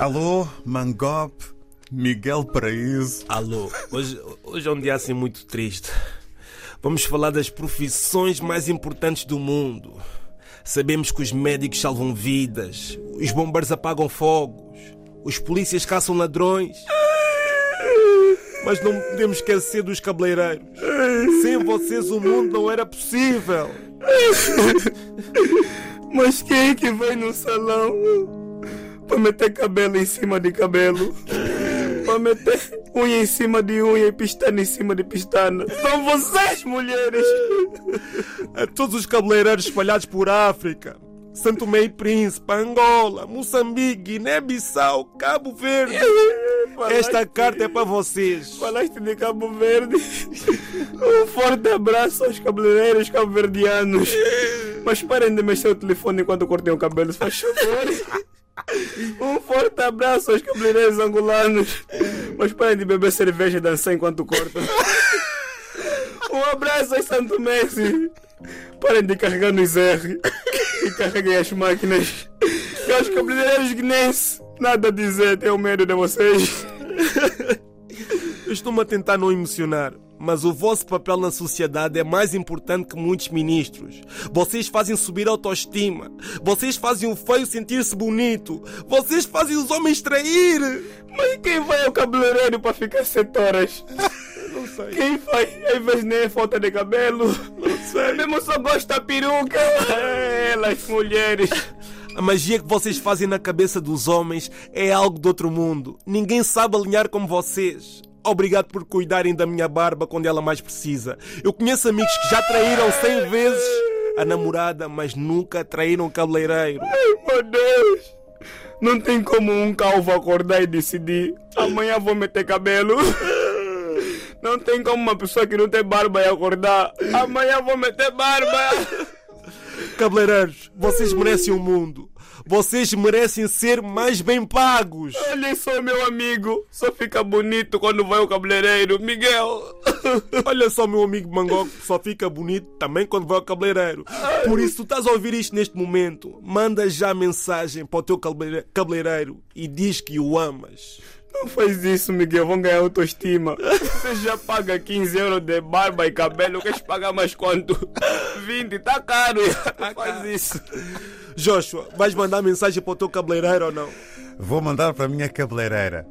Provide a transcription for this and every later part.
Alô, Mangop, Miguel Paraíso. Alô, hoje, hoje é um dia assim muito triste. Vamos falar das profissões mais importantes do mundo. Sabemos que os médicos salvam vidas, os bombeiros apagam fogos, os polícias caçam ladrões. Mas não podemos esquecer dos cabeleireiros. Sem vocês o mundo não era possível. Mas quem é que vai no salão para meter cabelo em cima de cabelo? Para meter unha em cima de unha e pistana em cima de pistana? São vocês, mulheres! A todos os cabeleireiros espalhados por África. Santo e Príncipe, Angola, Moçambique, Guiné-Bissau, Cabo Verde. Esta carta é para vocês. Falaste de Cabo Verde. Um forte abraço aos cabeleireiros cabo-verdianos. Mas parem de mexer o telefone enquanto cortem o cabelo, se faz favor. Um forte abraço aos cabeleireiros angolanos. Mas parem de beber cerveja e dançar enquanto cortam. Um abraço aos Santo Messi. Parem de carregar nos R e carreguem as máquinas. E aos cabeleireiros guinenses, nada a dizer, tenho medo de vocês. Eu estou-me a tentar não emocionar, mas o vosso papel na sociedade é mais importante que muitos ministros. Vocês fazem subir a autoestima. Vocês fazem o feio sentir-se bonito. Vocês fazem os homens trair. Mas quem vai ao cabeleireiro para ficar sete horas? Não sei. Quem faz? Às vezes nem é falta de cabelo. Não sei. Mesmo só gosta da peruca. Elas, mulheres. A magia que vocês fazem na cabeça dos homens é algo de outro mundo. Ninguém sabe alinhar como vocês. Obrigado por cuidarem da minha barba quando ela mais precisa. Eu conheço amigos que já traíram cem vezes a namorada, mas nunca traíram o cabeleireiro. Ai, meu Deus. Não tem como um calvo acordar e decidir. Amanhã vou meter cabelo. Não tem como uma pessoa que não tem barba e acordar. Amanhã vou meter barba. Cabeleireiros, vocês merecem o mundo. Vocês merecem ser mais bem pagos. Olha só, meu amigo. Só fica bonito quando vai ao cabeleireiro. Miguel. Olha só, meu amigo Mangoco, só fica bonito também quando vai ao cabeleireiro. Por isso, tu estás a ouvir isto neste momento, manda já mensagem para o teu cabeleireiro- cabeleireiro e diz que o amas. Não faz isso, Miguel. Vão ganhar autoestima. Você já paga 15 euros de barba e cabelo. Queres pagar mais quanto? 20. Tá caro. Não faz isso. Joshua, vais mandar mensagem para o teu cabeleireiro ou não? Vou mandar para a minha cabeleireira.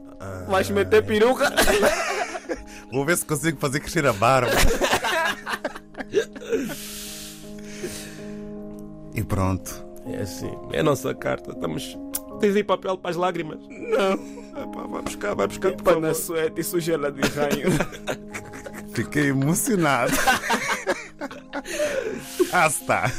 Vais meter peruca? Vou ver se consigo fazer crescer a barba. E pronto. É assim, é a nossa carta. Estamos. Tens aí papel para as lágrimas? Não. Epá, vai buscar, vai buscar, por Para na suéte e suja ela de ranho. Fiquei emocionado. ah, está.